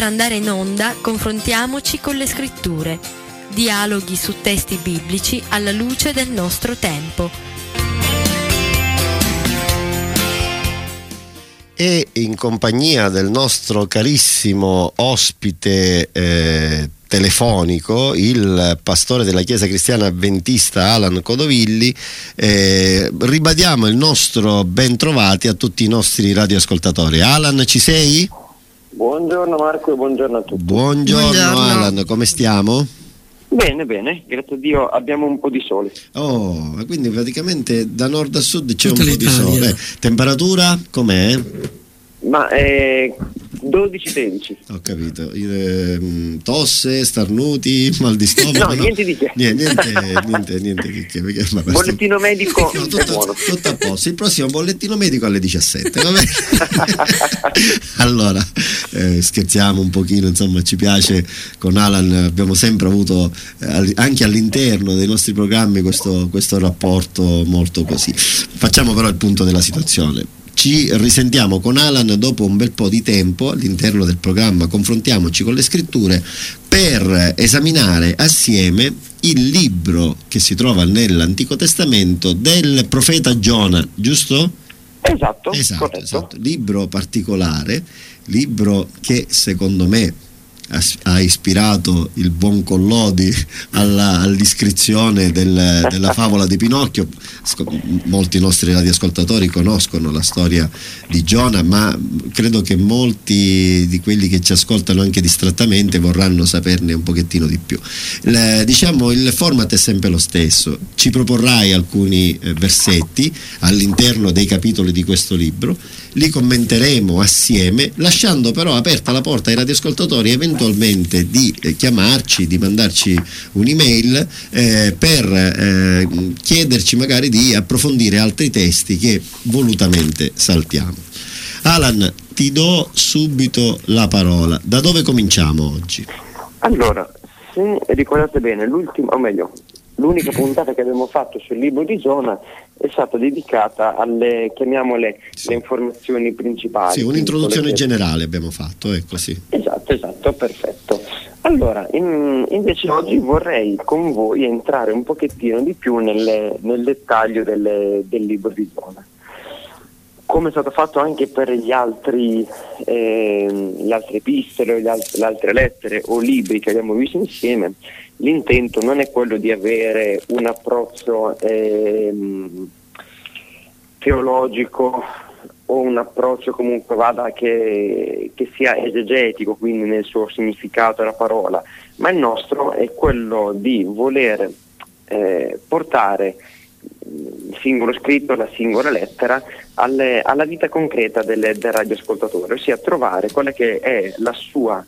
Per andare in onda confrontiamoci con le scritture, dialoghi su testi biblici alla luce del nostro tempo. E in compagnia del nostro carissimo ospite eh, telefonico il pastore della Chiesa Cristiana Adventista Alan Codovilli. Eh, ribadiamo il nostro ben trovati a tutti i nostri radioascoltatori. Alan, ci sei? Buongiorno Marco e buongiorno a tutti. Buongiorno, buongiorno. Alan, come stiamo? Bene, bene, grazie a Dio abbiamo un po' di sole. Oh, quindi praticamente da nord a sud c'è Tutta un po' di sole. Temperatura com'è? Ma eh, 12-13. Ho capito. Eh, tosse, starnuti, mal di stomaco? no, niente di che. Niente, niente, niente, niente di che. Perché, questo... Bollettino medico no, tutto, tutto, a posto. Il prossimo bollettino medico alle 17, va bene? allora, eh, scherziamo un pochino, insomma, ci piace. Con Alan abbiamo sempre avuto, eh, anche all'interno dei nostri programmi, questo, questo rapporto molto così. Facciamo però il punto della situazione ci risentiamo con Alan dopo un bel po' di tempo all'interno del programma Confrontiamoci con le scritture per esaminare assieme il libro che si trova nell'Antico Testamento del profeta Giona, giusto? Esatto, esatto, esatto. libro particolare, libro che secondo me ha ispirato il buon Collodi alla, all'iscrizione del, della favola di Pinocchio. Molti nostri radioascoltatori conoscono la storia di Giona, ma credo che molti di quelli che ci ascoltano anche distrattamente vorranno saperne un pochettino di più. Il, diciamo il format è sempre lo stesso, ci proporrai alcuni eh, versetti all'interno dei capitoli di questo libro li commenteremo assieme, lasciando però aperta la porta ai radioascoltatori eventualmente di eh, chiamarci, di mandarci un'email eh, per eh, chiederci magari di approfondire altri testi che volutamente saltiamo. Alan, ti do subito la parola. Da dove cominciamo oggi? Allora, se ricordate bene, l'ultimo, o meglio, l'unica puntata che abbiamo fatto sul libro di Giona è stata dedicata alle, chiamiamole, sì. le informazioni principali. Sì, un'introduzione generale abbiamo fatto, ecco sì. Esatto, esatto, perfetto. Allora, in, invece oggi vorrei con voi entrare un pochettino di più nelle, nel dettaglio delle, del libro di Giona come è stato fatto anche per gli altri, eh, le altre epistole, le altre lettere o libri che abbiamo visto insieme, l'intento non è quello di avere un approccio eh, teologico o un approccio comunque vada che, che, sia esegetico, quindi nel suo significato della parola, ma il nostro è quello di voler eh, portare il singolo scritto, la singola lettera, alle, alla vita concreta del, del radioascoltatore, ossia trovare quella che è la sua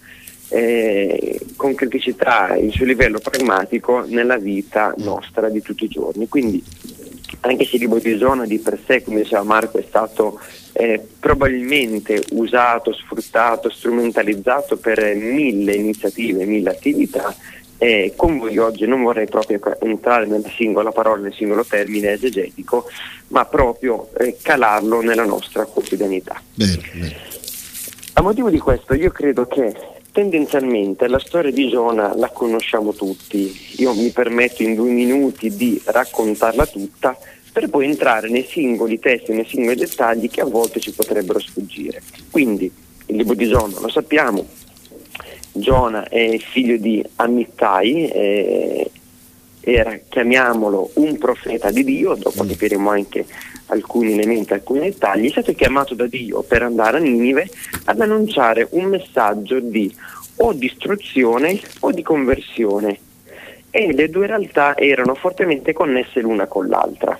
eh, concreticità, il suo livello pragmatico nella vita nostra di tutti i giorni. Quindi anche se il libro di zona di per sé, come diceva Marco, è stato eh, probabilmente usato, sfruttato, strumentalizzato per mille iniziative, mille attività, eh, con voi oggi non vorrei proprio entrare nella singola parola, nel singolo termine esegetico, ma proprio eh, calarlo nella nostra quotidianità. Bene, bene. A motivo di questo io credo che tendenzialmente la storia di Giona la conosciamo tutti, io mi permetto in due minuti di raccontarla tutta per poi entrare nei singoli testi, nei singoli dettagli che a volte ci potrebbero sfuggire. Quindi il libro di Giona lo sappiamo, Giona è figlio di Amittai, eh, era, chiamiamolo, un profeta di Dio, dopo capiremo anche alcuni elementi, alcuni dettagli, è stato chiamato da Dio per andare a Ninive ad annunciare un messaggio di o distruzione o di conversione e le due realtà erano fortemente connesse l'una con l'altra.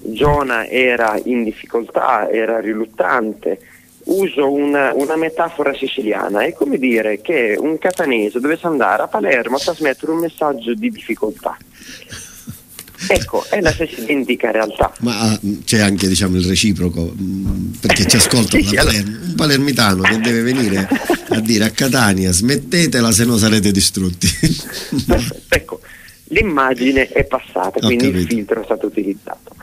Giona era in difficoltà, era riluttante, uso una, una, metafora siciliana, è come dire che un catanese dovesse andare a Palermo a trasmettere un messaggio di difficoltà. Ecco, è la stessa identica realtà. Ma ah, c'è anche diciamo, il reciproco, mm, perché ci ascolta sì, Palermo, un palermitano che deve venire a dire a Catania smettetela se no sarete distrutti. ecco, l'immagine è passata, quindi il filtro è stato utilizzato.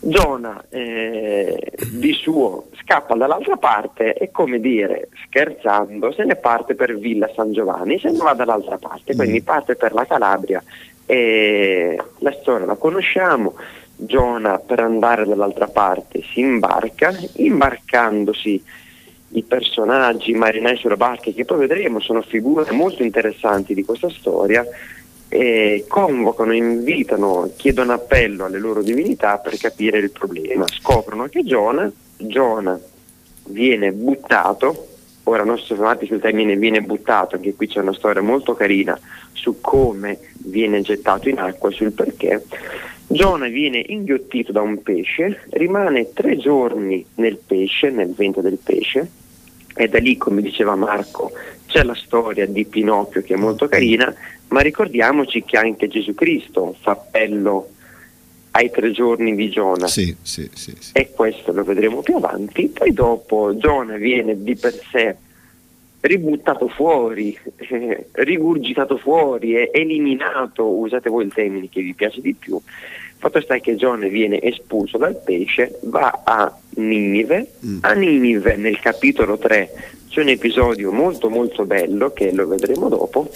Giona eh, di suo scappa dall'altra parte e come dire, scherzando, se ne parte per Villa San Giovanni, se ne va dall'altra parte, quindi mm. parte per la Calabria e la storia la conosciamo, Giona per andare dall'altra parte si imbarca, imbarcandosi i personaggi, i marinai sulle barche che poi vedremo sono figure molto interessanti di questa storia, e convocano, invitano, chiedono appello alle loro divinità per capire il problema. Scoprono che Giona, Giona viene buttato, ora non soffermarti sul termine viene buttato, anche qui c'è una storia molto carina su come viene gettato in acqua e sul perché. Giona viene inghiottito da un pesce, rimane tre giorni nel pesce, nel vento del pesce, e da lì, come diceva Marco, c'è la storia di Pinocchio che è molto carina, ma ricordiamoci che anche Gesù Cristo fa appello ai tre giorni di Giona. Sì, sì, sì, e questo lo vedremo più avanti. Poi dopo Giona viene di per sé ributtato fuori, eh, rigurgitato fuori, è eliminato, usate voi il termine che vi piace di più. Fatto sta che Giona viene espulso dal pesce, va a Ninive, mm. a Ninive nel capitolo 3 c'è un episodio molto molto bello che lo vedremo dopo,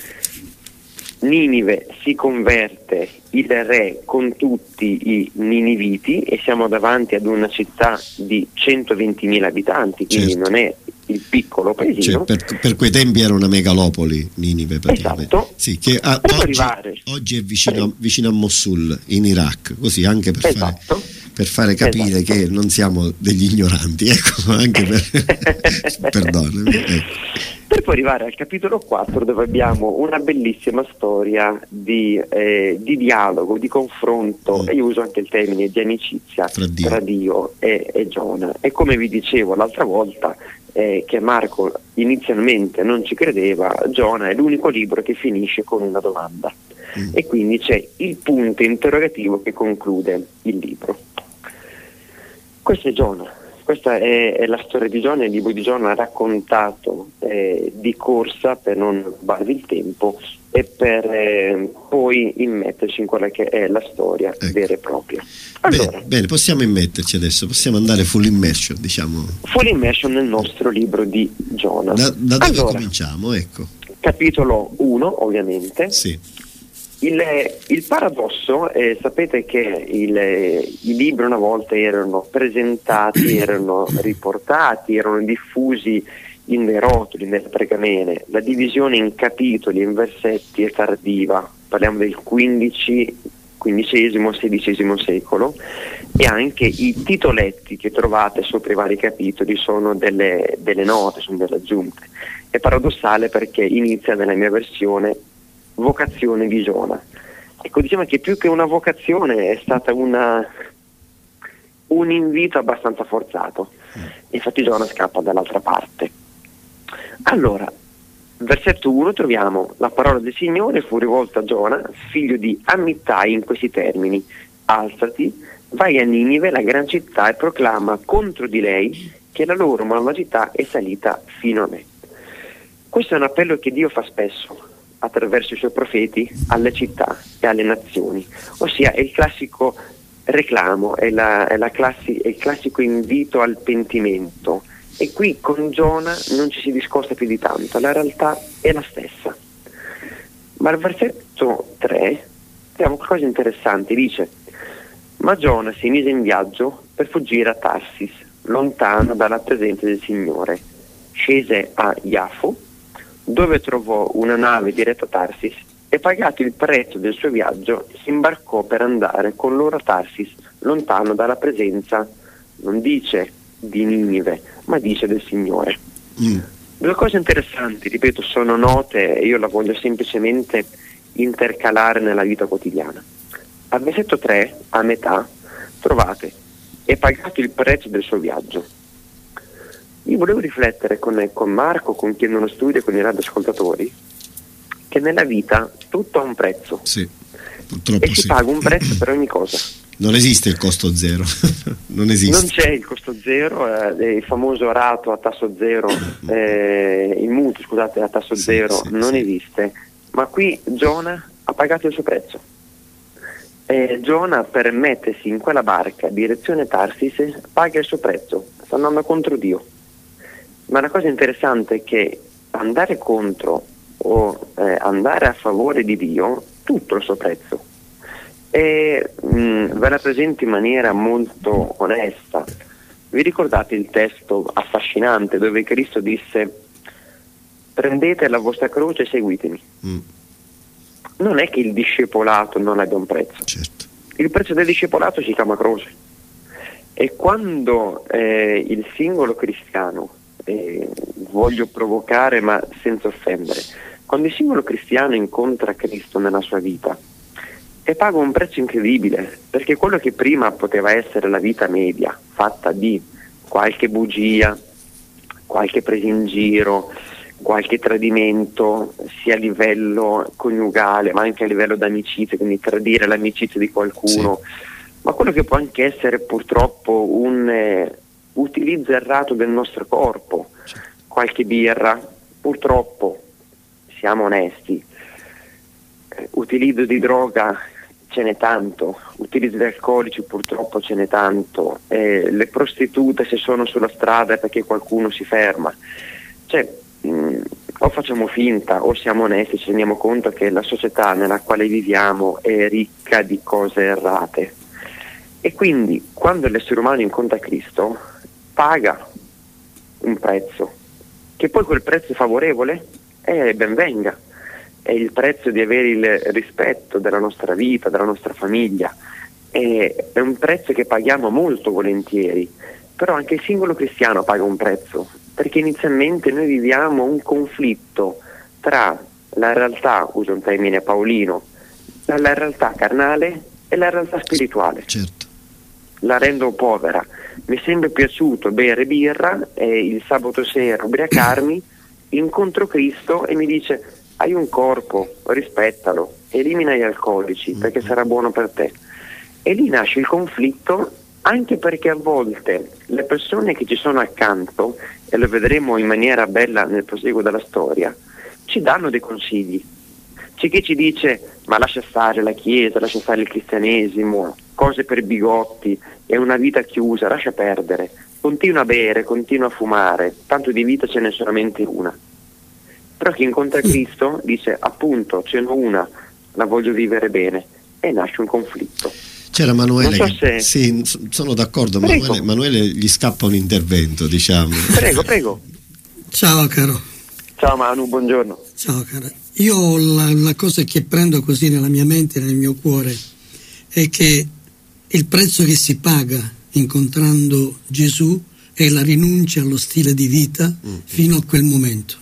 Ninive si converte il re con tutti i niniviti e siamo davanti ad una città di 120.000 abitanti, quindi certo. non è il piccolo paesino. Cioè, per, per, quei tempi era una megalopoli Ninive Esatto. Sì, che a, oggi, oggi, è vicino, vicino, a Mosul, in Iraq, così anche per esatto. fare per fare capire esatto. che non siamo degli ignoranti, ecco, anche per... perdonami. Ecco. Per poi arrivare al capitolo 4 dove abbiamo una bellissima storia di, eh, di dialogo, di confronto, mm. e io uso anche il termine di amicizia tra Dio, tra Dio e, e, Giona. E come vi dicevo l'altra volta, eh, che Marco inizialmente non ci credeva, Giona è l'unico libro che finisce con una domanda. Mm. E quindi c'è il punto interrogativo che conclude il libro. Questo è Giona questa è, è, la storia di Giona, il libro di Giona raccontato eh, di corsa per non rubarvi il tempo e per eh, poi immetterci in quella che è la storia ecco. vera e propria. Allora, bene, bene, possiamo immetterci adesso, possiamo andare full immersion, diciamo. Full immersion nel nostro libro di Giona. Da, da dove allora, cominciamo? Ecco. Capitolo 1, ovviamente. Sì. Il, il, paradosso, eh, sapete che il, i libri una volta erano presentati, erano riportati, erano diffusi in dei rotoli, nelle pergamene. La divisione in capitoli, in versetti è tardiva, parliamo del XV, XVI secolo e anche i titoletti che trovate sopra i vari capitoli sono delle, delle note, sono delle aggiunte. È paradossale perché inizia nella mia versione vocazione di Giona. Ecco, diciamo che più che una vocazione è stata una, un invito abbastanza forzato. Mm. Infatti Giona scappa dall'altra parte. Allora, versetto 1 troviamo la parola del Signore fu rivolta a Giona, figlio di Amittai in questi termini. Alzati, vai a Ninive, la gran città, e proclama contro di lei che la loro malvagità è salita fino a me. Questo è un appello che Dio fa spesso attraverso i suoi profeti alle città e alle nazioni, ossia è il classico reclamo, è, la, è, la classi, è il classico invito al pentimento. E qui con Giona non ci si discosta più di tanto, la realtà è la stessa. Ma al versetto 3 troviamo qualcosa di interessante, dice ma Giona si mise in viaggio per fuggire a Tarsis, lontano dalla presenza del Signore. Scese a Iafo dove trovò una nave diretta a Tarsis e pagato il prezzo del suo viaggio si imbarcò per andare con loro a Tarsis, lontano dalla presenza, non dice di Ninive, ma dice del Signore. Mm. Due cose interessanti, ripeto, sono note e io la voglio semplicemente intercalare nella vita quotidiana. Al versetto 3, a metà, trovate, e pagato il prezzo del suo viaggio. Io volevo riflettere con, con Marco, con chi non studia, con i radioascoltatori, che nella vita tutto ha un prezzo. Sì, purtroppo e si sì. paga un prezzo per ogni cosa. Non esiste il costo zero, non esiste. Non c'è il costo zero, eh, il famoso rato a tasso zero, eh, il mutuo scusate a tasso zero, sì, non esiste. Ma qui Giona ha pagato il suo prezzo. E Giona per mettersi in quella barca direzione Tarsis paga il suo prezzo, sta andando contro Dio. Ma la cosa interessante è che andare contro o eh, andare a favore di Dio, tutto il suo prezzo. E mh, ve la presento in maniera molto onesta. Vi ricordate il testo affascinante dove Cristo disse prendete la vostra croce e seguitemi? Mm. Non è che il discepolato non abbia un prezzo. Certo. Il prezzo del discepolato si chiama croce. E quando eh, il singolo cristiano, eh, voglio provocare ma senza offendere, quando il singolo cristiano incontra Cristo nella sua vita e paga un prezzo incredibile, perché quello che prima poteva essere la vita media, fatta di qualche bugia, qualche presa in giro, qualche tradimento sia a livello coniugale ma anche a livello d'amicizia, quindi tradire l'amicizia di qualcuno, sì. ma quello che può anche essere purtroppo un eh, utilizzo errato del nostro corpo, qualche birra, purtroppo siamo onesti, eh, utilizzo di droga ce n'è tanto, utilizzo di alcolici purtroppo ce n'è tanto, eh, le prostitute se sono sulla strada è perché qualcuno si ferma. Cioè, mh, mm, o facciamo finta o siamo onesti, ci rendiamo conto che la società nella quale viviamo è ricca di cose errate. E quindi quando l'essere umano incontra Cristo paga un prezzo, che poi quel prezzo è favorevole, eh, ben venga, è il prezzo di avere il rispetto della nostra vita, della nostra famiglia, è, è un prezzo che paghiamo molto volentieri, però anche il singolo cristiano paga un prezzo, perché inizialmente noi viviamo un conflitto tra la realtà, uso un termine paolino, la realtà carnale e la realtà spirituale. Certo. La rendo povera. Mi è sempre piaciuto bere birra e il sabato sera ubriacarmi, incontro Cristo e mi dice hai un corpo, rispettalo, elimina gli alcolici perché mm-hmm. sarà buono per te. E lì nasce il conflitto anche perché a volte le persone che ci sono accanto, e lo vedremo in maniera bella nel proseguo della storia, ci danno dei consigli. C'è chi ci dice ma lascia stare la Chiesa, lascia stare il cristianesimo, cose per bigotti, è una vita chiusa, lascia perdere, continua a bere, continua a fumare, tanto di vita ce n'è solamente una. Però chi incontra Cristo dice appunto ce n'è una, la voglio vivere bene e nasce un conflitto. C'era Manuele, so che, se... sì, sono d'accordo, Manuele, Manuele, gli scappa un intervento, diciamo. Prego, prego. Ciao caro. Ciao Manu, buongiorno. Ciao caro. Io la, la cosa che prendo così nella mia mente, nel mio cuore, è che il prezzo che si paga incontrando Gesù è la rinuncia allo stile di vita mm. fino a quel momento.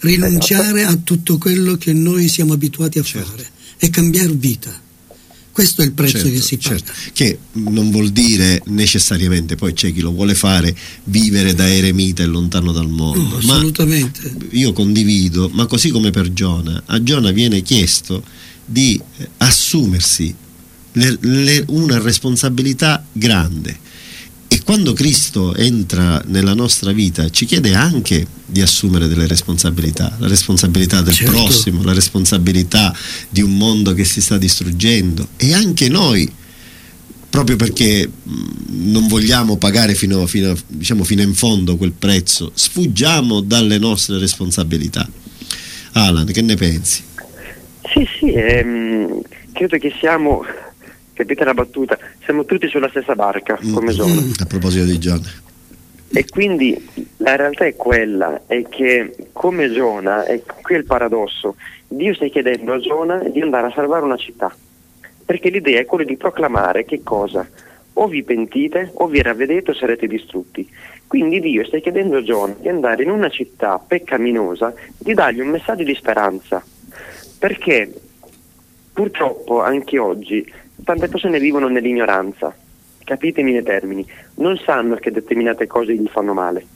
Rinunciare a tutto quello che noi siamo abituati a certo. fare e cambiare vita questo è il prezzo certo, che si paga. Certo. Che non vuol dire necessariamente, poi c'è chi lo vuole fare, vivere da eremita e lontano dal mondo. No, assolutamente. Ma io condivido, ma così come per Giona, a Giona viene chiesto di assumersi le, le, una responsabilità grande e quando Cristo entra nella nostra vita ci chiede anche di assumere delle responsabilità, la responsabilità del certo. prossimo, la responsabilità di un mondo che si sta distruggendo e anche noi, proprio perché non vogliamo pagare fino, fino, diciamo, fino in fondo quel prezzo, sfuggiamo dalle nostre responsabilità. Alan, che ne pensi? Sì, sì, ehm, credo che siamo capite la battuta? Siamo tutti sulla stessa barca mm. come zona. A proposito di Giona. E quindi la realtà è quella, è che come Giona, e qui è il paradosso, Dio sta chiedendo a Giona di andare a salvare una città, perché l'idea è quella di proclamare che cosa? O vi pentite, o vi ravvedete o sarete distrutti. Quindi Dio sta chiedendo a Giona di andare in una città peccaminosa, di dargli un messaggio di speranza, perché purtroppo anche oggi tante persone vivono nell'ignoranza, capitemi nei termini, non sanno che determinate cose gli fanno male,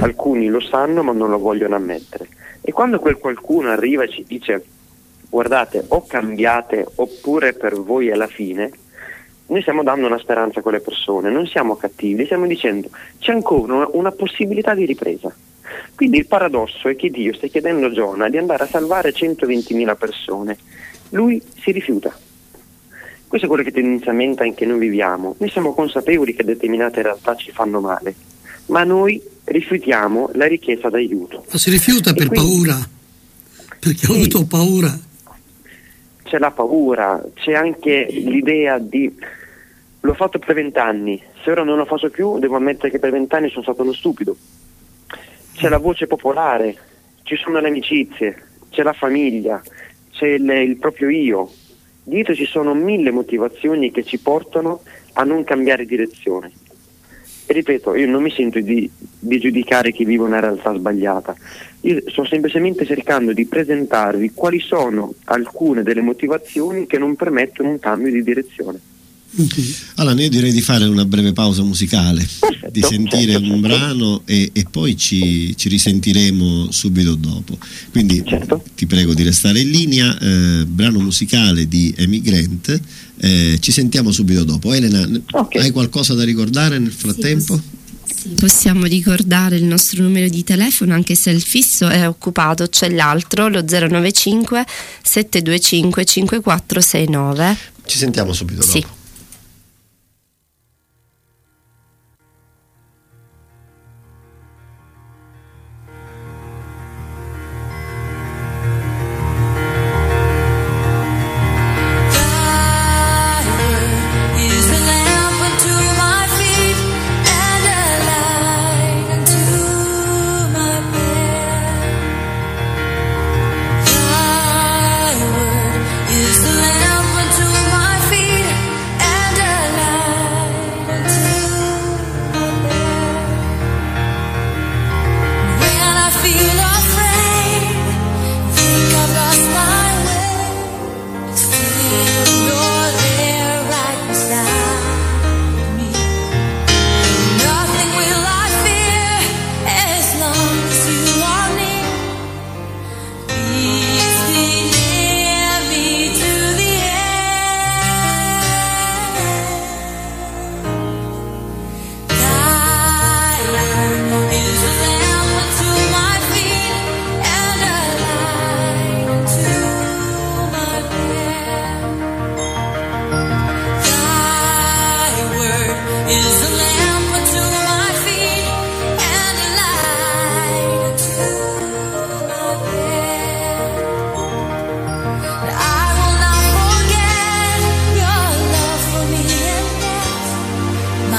alcuni lo sanno ma non lo vogliono ammettere. E quando quel qualcuno arriva e ci dice guardate o cambiate oppure per voi è la fine, noi stiamo dando una speranza a quelle persone, non siamo cattivi, stiamo dicendo c'è ancora una, una possibilità di ripresa. Quindi il paradosso è che Dio sta chiedendo a Giona di andare a salvare 120.000 persone, lui si rifiuta Questo è quello che tendenzialmente anche noi viviamo. Noi siamo consapevoli che determinate realtà ci fanno male, ma noi rifiutiamo la richiesta d'aiuto. Ma si rifiuta per quindi, paura, perché sì, ho avuto paura. C'è la paura, c'è anche l'idea di l'ho fatto per vent'anni, se ora non lo faccio più devo ammettere che per vent'anni sono stato uno stupido. C'è la voce popolare, ci sono le amicizie, c'è la famiglia, c'è il, il proprio io. Dietro ci sono mille motivazioni che ci portano a non cambiare direzione. E ripeto, io non mi sento di, di, giudicare chi vive una realtà sbagliata, io sto semplicemente cercando di presentarvi quali sono alcune delle motivazioni che non permettono un cambio di direzione. Allora, io direi di fare una breve pausa musicale, perfetto, di sentire certo, un certo. brano e, e poi ci, ci, risentiremo subito dopo. Quindi certo. ti prego di restare in linea, eh, brano musicale di Amy Grant, eh, ci sentiamo subito dopo. Elena, okay. hai qualcosa da ricordare nel frattempo? Sì, possiamo ricordare il nostro numero di telefono anche se il fisso è occupato, c'è l'altro, lo 095 725 5469. Ci sentiamo subito dopo. Sì.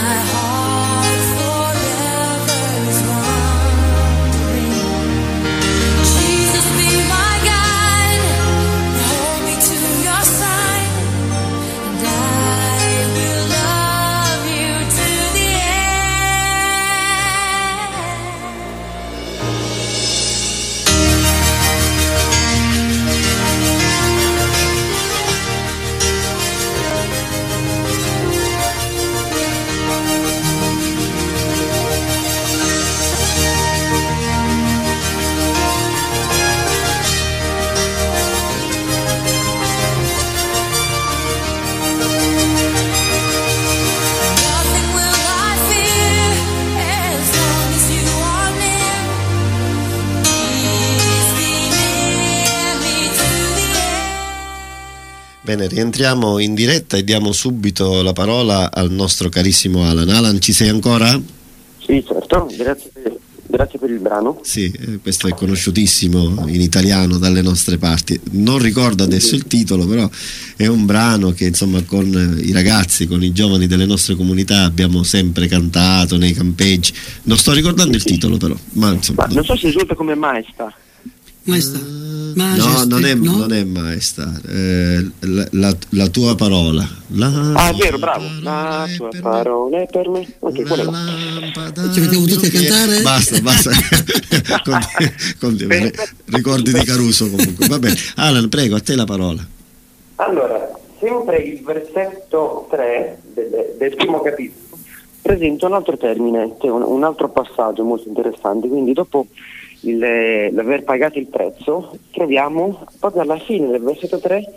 my heart. Bene, rientriamo in diretta e diamo subito la parola al nostro carissimo Alan. Alan, ci sei ancora? Sì, certo, grazie per, grazie per il brano. Sì, eh, questo è conosciutissimo in italiano dalle nostre parti. Non ricordo adesso il titolo, però è un brano che insomma con i ragazzi, con i giovani delle nostre comunità abbiamo sempre cantato nei campeggi. Non sto ricordando il titolo però, ma insomma... Ma non so se risulta come Maestà. no, non è, no? non è maestà. Eh, la, la, la, tua parola. La ah, vero, bravo. La tua parola è per me. Ok? Ci avete tutti a cantare? Basta, basta. ricordi di Caruso comunque. Va bene. Alan, prego, a te la parola. Allora, sempre il versetto 3 del, del primo capitolo presenta un altro termine, un, un altro passaggio molto interessante. Quindi dopo il, l'aver pagato il prezzo, troviamo proprio alla fine del versetto 3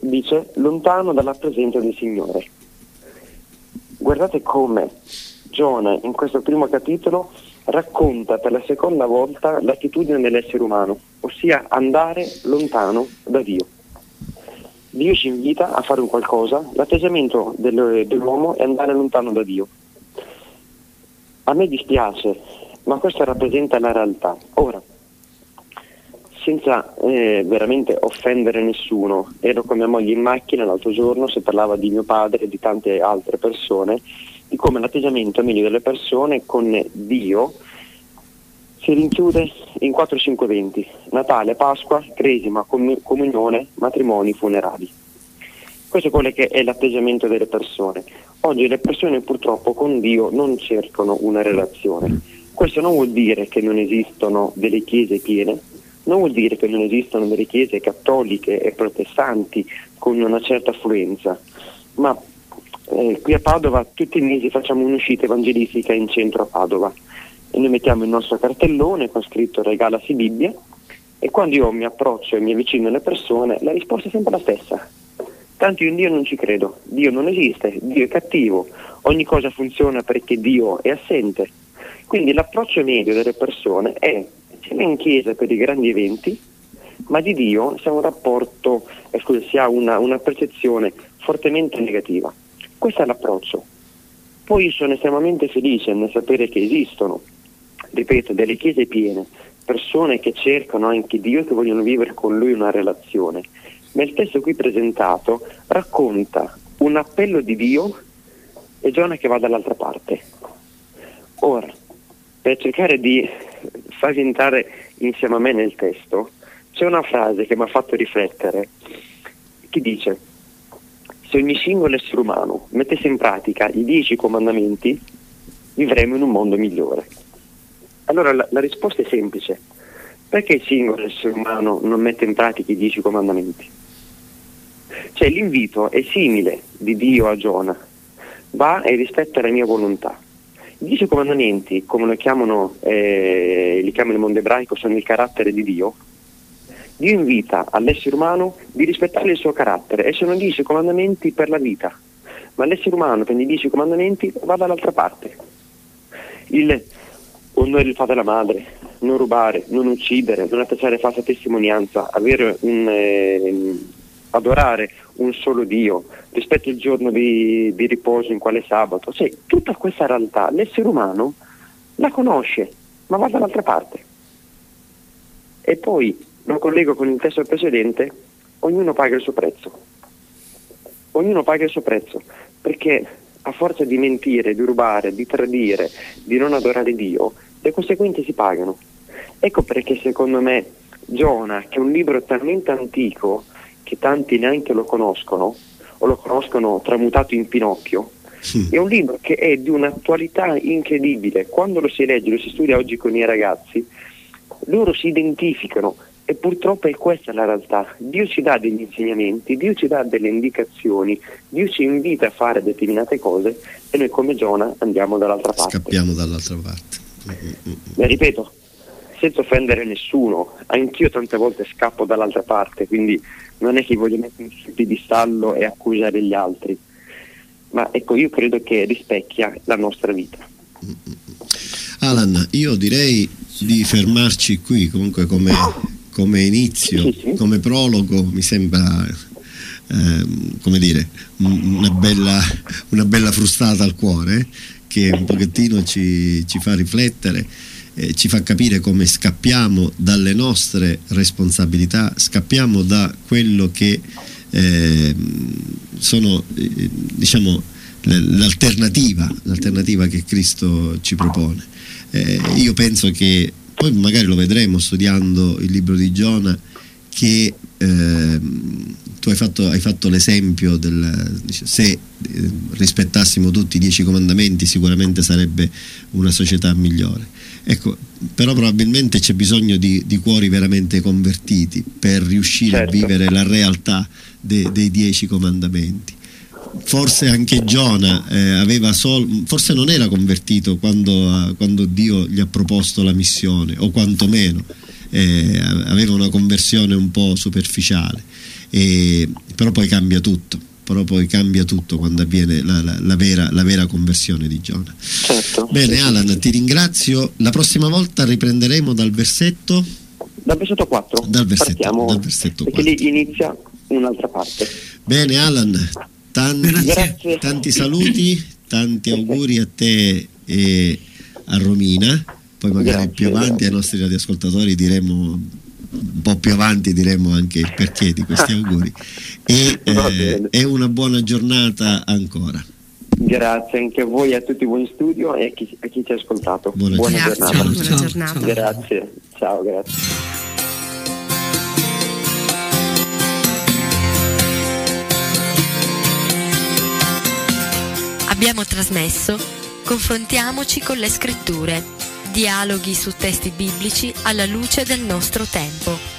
dice lontano dalla presenza del Signore. Guardate come Giona in questo primo capitolo racconta per la seconda volta l'attitudine dell'essere umano, ossia andare lontano da Dio. Dio ci invita a fare un qualcosa, l'atteggiamento del, dell'uomo è andare lontano da Dio. A me dispiace, ma questa rappresenta la realtà. Ora, senza eh, veramente offendere nessuno, ero con mia moglie in macchina l'altro giorno, si parlava di mio padre e di tante altre persone, di come l'atteggiamento meglio delle persone con Dio si rinchiude in 4-5 eventi, Natale, Pasqua, Cresima, Comunione, matrimoni, funerali. Questo è quello che è l'atteggiamento delle persone. Oggi le persone purtroppo con Dio non cercano una relazione. Questo non vuol dire che non esistono delle chiese piene, non vuol dire che non esistono delle chiese cattoliche e protestanti con una certa affluenza, ma eh, qui a Padova tutti i mesi facciamo un'uscita evangelistica in centro a Padova e noi mettiamo il nostro cartellone con scritto regalasi Bibbia e quando io mi approccio e mi avvicino alle persone la risposta è sempre la stessa. Tanto io in Dio non ci credo, Dio non esiste, Dio è cattivo, ogni cosa funziona perché Dio è assente. Quindi l'approccio medio delle persone è siamo in chiesa per i grandi eventi, ma di Dio si ha un rapporto, eh, scusa, si ha una, una percezione fortemente negativa. Questo è l'approccio. Poi sono estremamente felice nel sapere che esistono, ripeto, delle chiese piene, persone che cercano anche Dio e che vogliono vivere con Lui una relazione. Ma il testo qui presentato racconta un appello di Dio e Giona che va dall'altra parte. Ora, per cercare di farvi entrare insieme a me nel testo, c'è una frase che mi ha fatto riflettere, che dice se ogni singolo essere umano mettesse in pratica i dieci comandamenti, vivremo in un mondo migliore. Allora la, la risposta è semplice. Perché il singolo essere umano non mette in pratica i dieci comandamenti? Cioè l'invito è simile di Dio a Giona, va e rispetta la mia volontà. Dieci comandamenti, come lo chiamano, eh, li chiama il mondo ebraico, sono il carattere di Dio, Dio invita all'essere umano di rispettare il suo carattere e sono dieci comandamenti per la vita, ma l'essere umano prende i dieci comandamenti va dall'altra parte. Il onore il padre e la madre, non rubare, non uccidere, non attacciare falsa testimonianza, un, eh, adorare un solo Dio, rispetto il giorno di, di riposo in quale sabato, cioè tutta questa realtà l'essere umano la conosce, ma va dall'altra parte. E poi lo collego con il testo precedente, ognuno paga il suo prezzo. Ognuno paga il suo prezzo, perché a forza di mentire, di rubare, di tradire, di non adorare Dio, le conseguenze si pagano. Ecco perché secondo me Giona, che è un libro talmente antico che tanti neanche lo conoscono, o lo conoscono tramutato in Pinocchio, sì. è un libro che è di un'attualità incredibile. Quando lo si legge, lo si studia oggi con i ragazzi, loro si identificano, e purtroppo è questa la realtà. Dio ci dà degli insegnamenti, Dio ci dà delle indicazioni, Dio ci invita a fare determinate cose e noi come Giona andiamo dall'altra parte. Scappiamo dall'altra parte. Ma ripeto, senza offendere nessuno, anch'io tante volte scappo dall'altra parte, quindi non è che voglio mettermi sul piedistallo e accusare gli altri, ma ecco io credo che rispecchia la nostra vita. Alan, io direi di fermarci qui comunque come come inizio, come prologo, mi sembra eh, come dire, una bella, una bella, frustata al cuore che un pochettino ci, ci fa riflettere. Eh, ci fa capire come scappiamo dalle nostre responsabilità, scappiamo da quello che eh, sono eh, diciamo l'alternativa, l'alternativa che Cristo ci propone. Eh, io penso che poi magari lo vedremo studiando il libro di Giona che eh, tu hai fatto, hai fatto l'esempio del se eh, rispettassimo tutti i dieci comandamenti sicuramente sarebbe una società migliore ecco però probabilmente c'è bisogno di, di cuori veramente convertiti per riuscire certo. a vivere la realtà de, dei dieci comandamenti forse anche Giona eh, sol- forse non era convertito quando, quando, Dio gli ha proposto la missione o quantomeno eh, aveva una conversione un po' superficiale. E, però poi cambia tutto però poi cambia tutto quando avviene la, la, la, vera, la vera, conversione di Giona. Certo. bene Alan ti ringrazio. La prossima volta riprenderemo dal versetto? Dal versetto 4 dal versetto, dal versetto 4. perché lì inizia un'altra parte. Bene Alan, tanti, tanti saluti, tanti auguri a te e a Romina, poi magari grazie, più avanti grazie. ai nostri radioascoltatori diremo un po' più avanti diremo anche il perché di questi auguri e, eh, e una buona giornata ancora. Grazie anche a voi, a tutti voi in studio e a chi, a chi ci ha ascoltato. Buona, buona giornata. Ciao, buona ciao, giornata. Ciao. Grazie, ciao, grazie. Abbiamo trasmesso Confrontiamoci con le scritture, dialoghi su testi biblici alla luce del nostro tempo